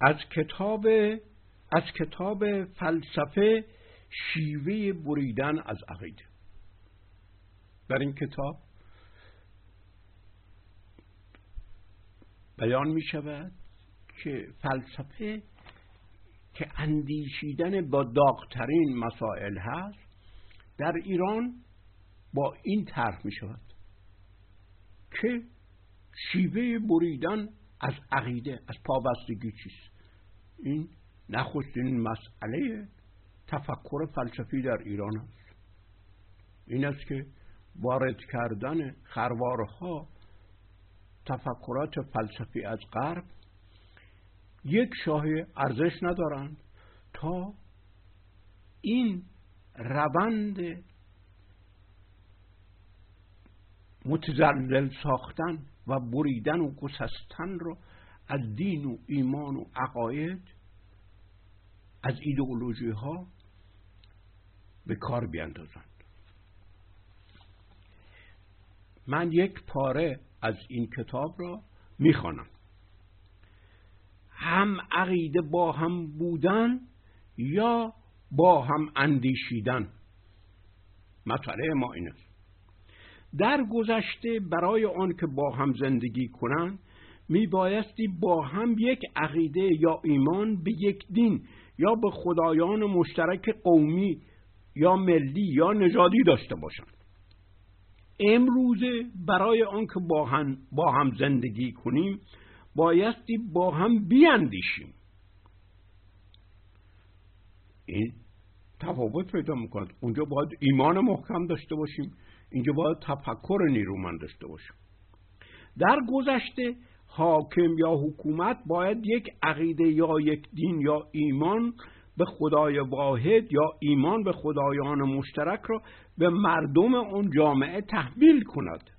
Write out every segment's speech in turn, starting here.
از کتاب از کتاب فلسفه شیوه بریدن از عقیده. در این کتاب بیان می شود که فلسفه که اندیشیدن با داغترین مسائل هست در ایران با این طرح می شود که شیوه بریدن از عقیده از پابستگی چیست؟ این نخستین مسئله تفکر فلسفی در ایران است. این است که وارد کردن خروارها تفکرات فلسفی از غرب یک شاه ارزش ندارند تا این روند متزلزل ساختن و بریدن و گسستن رو از دین و ایمان و عقاید از ایدئولوژی ها به کار بیندازند من یک پاره از این کتاب را می‌خوانم. هم عقیده با هم بودن یا با هم اندیشیدن؟ مسئله ما این در گذشته برای آن که با هم زندگی کنند می بایستی با هم یک عقیده یا ایمان به یک دین یا به خدایان مشترک قومی یا ملی یا نژادی داشته باشند. امروزه برای آنکه با هم, با هم زندگی کنیم بایستی با هم بیاندیشیم. این تفاوت پیدا می‌کند. اونجا باید ایمان محکم داشته باشیم. اینجا باید تفکر نیرومند داشته باشیم. در گذشته حاکم یا حکومت باید یک عقیده یا یک دین یا ایمان به خدای واحد یا ایمان به خدایان مشترک را به مردم اون جامعه تحویل کند.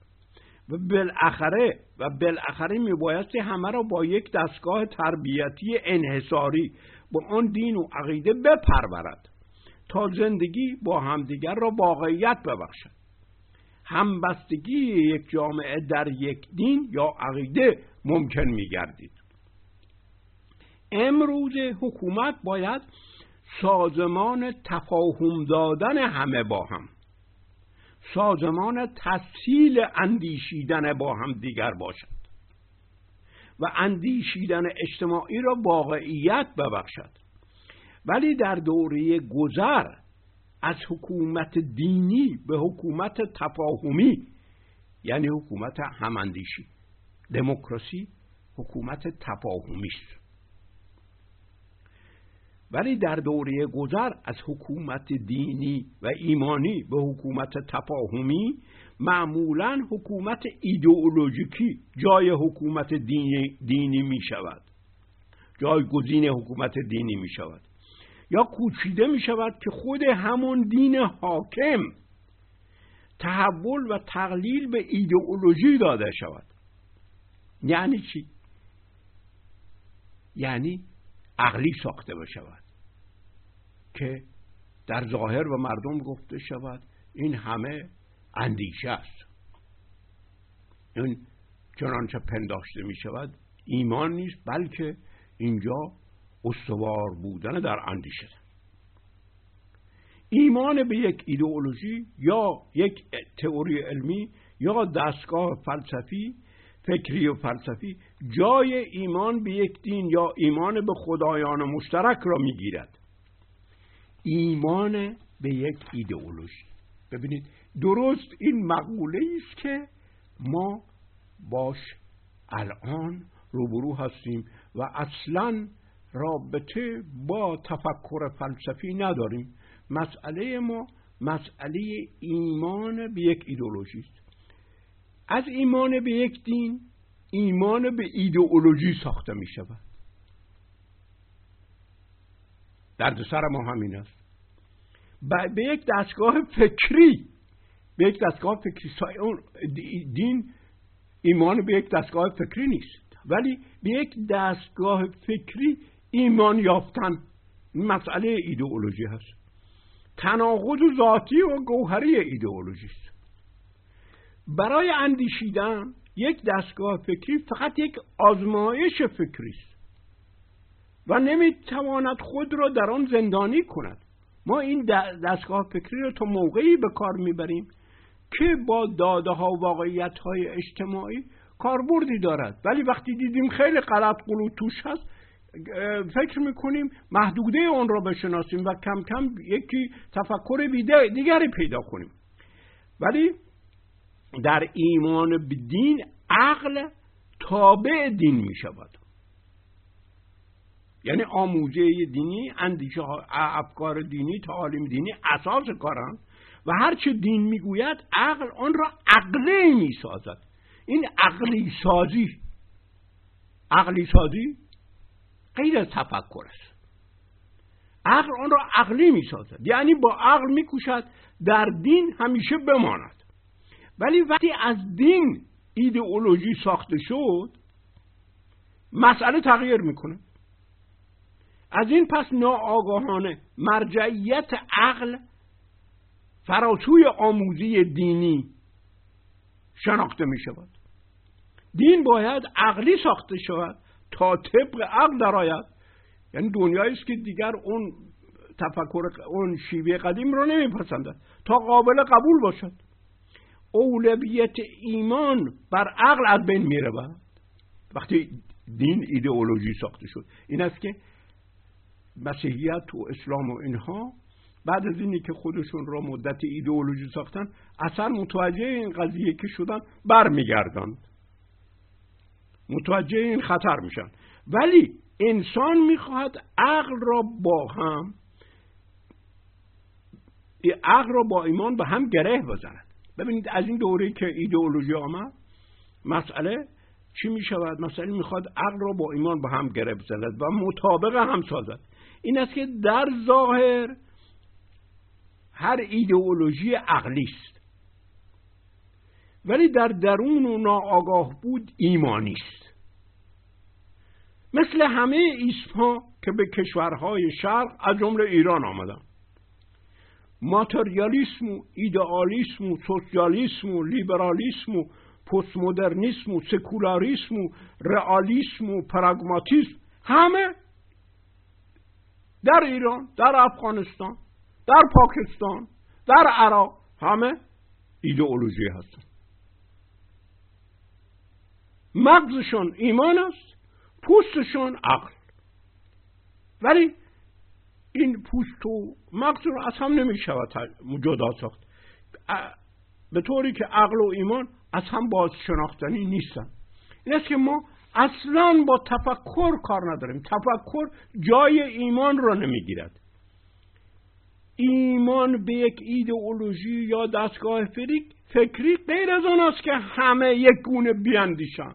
و بالاخره و بالاخره میبایستی همه را با یک دستگاه تربیتی انحصاری با آن دین و عقیده بپرورد تا زندگی با همدیگر را واقعیت ببخشد. همبستگی یک جامعه در یک دین یا عقیده ممکن میگردید. امروز حکومت باید سازمان تفاهم دادن همه با هم سازمان تسهیل اندیشیدن با هم دیگر باشد و اندیشیدن اجتماعی را واقعیت ببخشد. ولی در دوره گذر از حکومت دینی به حکومت تفاهمی یعنی حکومت هماندیشی دموکراسی حکومت تفاهمی است ولی در دوره گذر از حکومت دینی و ایمانی به حکومت تفاهمی معمولا حکومت ایدئولوژیکی جای حکومت دینی, دینی می شود. جایگزین حکومت دینی می شود. یا کوچیده می شود که خود همون دین حاکم تحول و تقلیل به ایدئولوژی داده شود. یعنی چی؟ یعنی عقلی ساخته بشود. که در ظاهر و مردم گفته شود این همه اندیشه است. این چنانچه پنداشته می شود ایمان نیست بلکه اینجا استوار بودن در اندیشه. ایمان به یک ایدئولوژی یا یک تئوری علمی یا دستگاه فلسفی فکری و فلسفی جای ایمان به یک دین یا ایمان به خدایان مشترک را می‌گیرد. ایمان به یک ایدئولوژی. ببینید درست این مقوله است که ما باش الان روبرو هستیم و اصلا رابطه با تفکر فلسفی نداریم. مسئله ما مسئله ایمان به یک ایدئولوژی است. از ایمان به یک دین ایمان به ایدئولوژی ساخته می شود. درد سر ما همین است. به یک دستگاه فکری به یک دستگاه فکری دین ایمان به یک دستگاه فکری نیست. ولی به یک دستگاه فکری ایمان یافتن مسئله ایدئولوژی هست. تناقض ذاتی و گوهری ایدئولوژی است. برای اندیشیدن یک دستگاه فکری فقط یک آزمایش فکری است و نمی‌تواند خود را در آن زندانی کند. ما این دستگاه فکری رو تا موقعی به کار می‌بریم که با داده ها و واقعیت های اجتماعی کاربردی دارد. ولی وقتی دیدیم خیلی غلط قلو توش هست فکر می‌کنیم محدوده اون را بشناسیم و کم کم یکی تفکر دیگری پیدا کنیم. ولی در ایمان به دین عقل تابع دین می شود. یعنی آموزه دینی اندیشه افکار دینی تعالیم دینی اساس کارن و هرچه دین می‌گوید عقل آن را عقلی می‌سازد این عقلی سازی. عقلی سازی غیر تفکر است. عقل آن را عقلی می‌سازد یعنی با عقل میکوشد در دین همیشه بماند. ولی وقتی از دین ایدئولوژی ساخته شد مسئله تغییر می‌کنه. از این پس ناآگاهانه مرجعیت عقل فراسوی آموزی دینی شناخته می شود دین باید عقلی ساخته شود تا طبق عقل درآید. یعنی دنیایی است که دیگر اون تفکر اون شیوه قدیم رو نمیپسندد. تا قابل قبول باشد. اولویت ایمان بر عقل از بین میره وقتی دین ایدئولوژی ساخته شد این است که مسیحیت و اسلام و اینها بعد از اینی که خودشون را مدت ایدئولوژی ساختن اصلا متوجه این قضیه که شدن برمیگردند متوجه این خطر میشن. ولی انسان می‌خواهد عقل را با هم عقل را با ایمان به هم گره بزند. ببینید از این دوره که ایدئولوژی آمد مسئله چی می شود؟ مسئله می‌خواد عقل را با ایمان به هم گره بزند و مطابق هم سازد. این است که در ظاهر هر ایدئولوژی عقلی است. ولی در درون و ناآگاه بود ایمانی است. مثل همه ایسپا که به کشورهای شرق از جمله ایران آمدن. ماتریالیسم و ایدئالیسم و سوسیالیسم و لیبرالیسم و پست مدرنیسم و سکولاریسم و رئالیسم و پراگماتیسم. همه در ایران در افغانستان در پاکستان در عراق همه ایدئولوژی هستن. مغزشون ایمان است پوستشون عقل. ولی این پوست و مغز رو از هم نمی شود جدا ساخت. به طوری که عقل و ایمان از هم باز شناختنی نیستن. این است که ما اصلا با تفکر کار نداریم. تفکر جای ایمان را نمی‌گیرد. ایمان به یک ایدئولوژی یا دستگاه فکری غیر از آن است که همه یک گونه بیاندیشن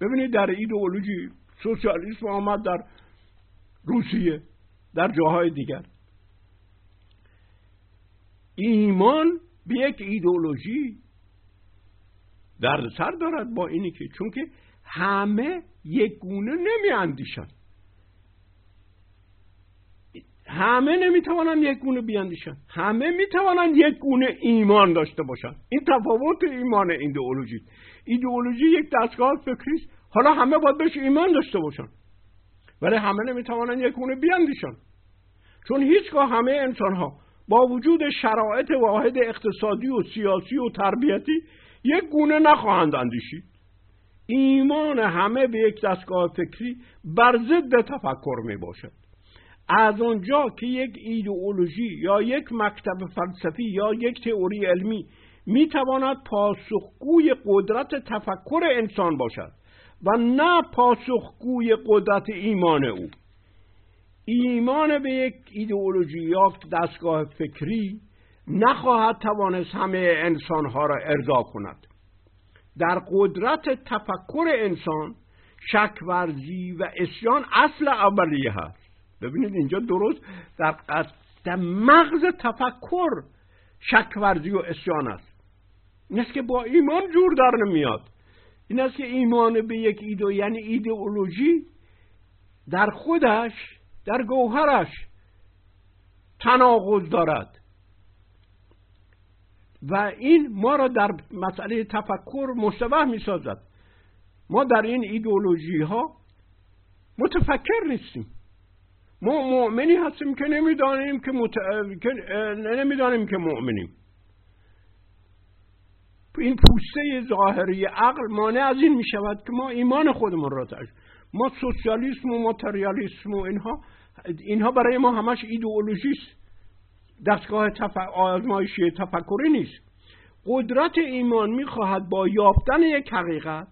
ببینید در ایدئولوژی سوسیالیسم آمد در روسیه. در جاهای دیگر. ایمان به یک ایدئولوژی سر دارد با اینی که چون که همه یک گونه نمی اندیشن. همه نمی‌توانند یک گونه بیاندیشن. همه می‌توانند یک گونه ایمان داشته باشند این تفاوت ایمان ایدئولوژی ایدئولوژی یک دستگاه فکری حالا همه باید بهش ایمان داشته باشن. ولی همه نمی‌توانند یک گونه بیاندیشن. چون هیچگاه همه انسان ها با وجود شرایط واحد اقتصادی و سیاسی و تربیتی یک گونه نخواهند اندیشید. ایمان همه به یک دستگاه فکری بر ضد تفکر می باشد از آنجا که یک ایدئولوژی یا یک مکتب فلسفی یا یک تئوری علمی می تواند پاسخگوی قدرت تفکر انسان باشد. و نه پاسخگوی قدرت ایمان او. ایمان به یک ایدئولوژی یا دستگاه فکری نخواهد توانست همه انسانها را ارضا کند. در قدرت تفکر انسان شک ورزی و اسیان اصل اولیه هست. ببینید اینجا درست در, مغز تفکر شک ورزی و اسیان است. این است که با ایمان جور در نمیاد. این است که ایمان به یک ایدو یعنی ایدئولوژی در خودش در گوهرش تناقض دارد. و این ما را در مسئله تفکر مشتبه می سازد. ما در این ایدئولوژی ها متفکر نیستیم. ما مؤمنی هستیم که نمی‌دانیم که, مت... که نمی‌دانیم که مؤمنیم. این پوسته ظاهری عقل مانع از این می شود که ما ایمان خودمون را تشکیل ما سوسیالیسم و ماتریالیسم و اینها اینها برای ما همش ایدئولوژی است. دستگاه تف... آزمایشی تفکری نیست. قدرت ایمان می‌خواهد با یافتن یک حقیقت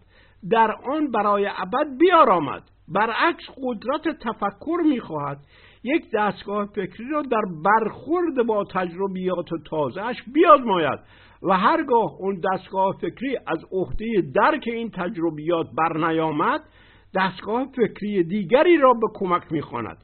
در آن برای ابد بیارامد. برعکس قدرت تفکر می‌خواهد یک دستگاه فکری را در برخورد با تجربیات تازهش بیازماید. و هرگاه اون دستگاه فکری از عهده درک این تجربیات برنیامد دستگاه فکری دیگری را به کمک می‌خواند.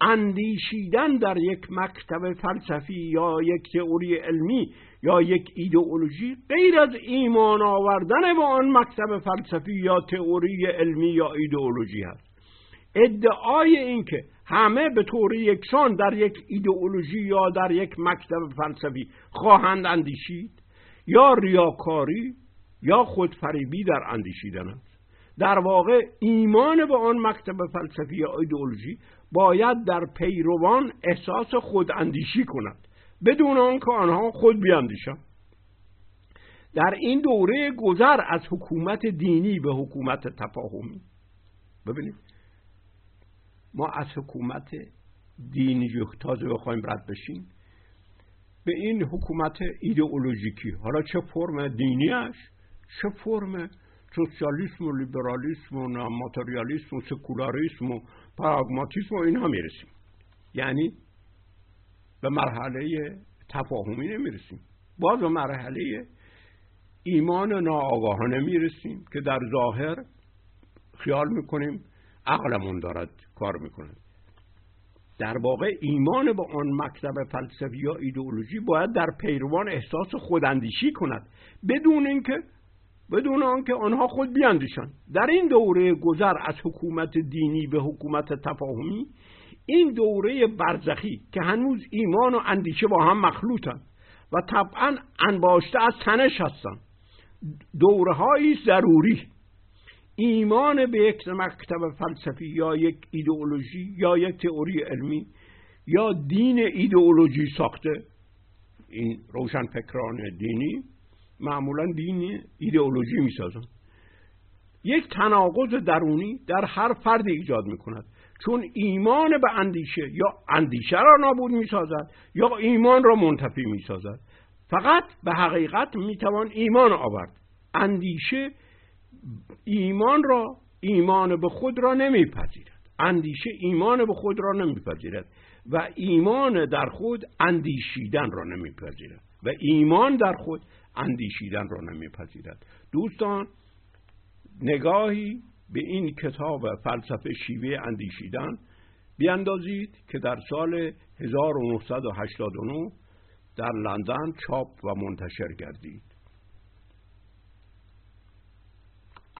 اندیشیدن در یک مکتب فلسفی یا یک تئوری علمی یا یک ایدئولوژی غیر از ایمان آوردن به آن مکتب فلسفی یا تئوری علمی یا ایدئولوژی هست ادعای اینکه همه به طور یکسان در یک ایدئولوژی یا در یک مکتب فلسفی خواهند اندیشید یا ریاکاری یا خودفریبی در اندیشیدن است. در واقع ایمان به آن مکتب فلسفی یا ایدئولوژی باید در پیروان احساس خود اندیشی کند بدون آنکه آنها خود بیاندیشند. در این دوره گذر از حکومت دینی به حکومت تفاهمی. ببینید ما از حکومت دینی تازه بخوایم رد بشیم. به این حکومت ایدئولوژیکی. حالا چه فرم دینیش چه فرم سوسیالیسم و لیبرالیسم و ماتریالیسم و سکولاریسم و پراگماتیسم و اینها می‌رسیم. یعنی به مرحله تفاهمی نمی‌رسیم. باز به مرحله ایمان ناآگاهانه می‌رسیم که در ظاهر خیال می‌کنیم عقلمون دارد کار می‌کند. در واقع ایمان به آن مکتب فلسفی یا ایدئولوژی باید در پیروان احساس خوداندیشی کند بدون اینکه بدون آنکه آنها خود بیاندیشند. در این دوره گذر از حکومت دینی به حکومت تفاهمی این دوره برزخی که هنوز ایمان و اندیشه با هم مخلوطند و طبعا انباشته از تنش هستند. دوره ضروری ایمان به یک مکتب فلسفی یا یک ایدئولوژی یا یک تئوری علمی یا دین ایدئولوژی ساخته. این روشن فکران دینی معمولا دین ایدئولوژی می‌سازن. یک تناقض درونی در هر فرد ایجاد می‌کند. چون ایمان به اندیشه یا اندیشه را نابود می‌سازد یا ایمان را منتفی می‌سازد. فقط به حقیقت می‌توان ایمان آورد. اندیشه ایمان را ایمان به خود را نمیپذیرد. اندیشه ایمان به خود را نمیپذیرد و ایمان در خود اندیشیدن را نمیپذیرد و ایمان در خود اندیشیدن را نمیپذیرد. دوستان نگاهی به این کتاب فلسفه شیوه اندیشیدن بیاندازید که در سال 1989 در لندن چاپ و منتشر گردید.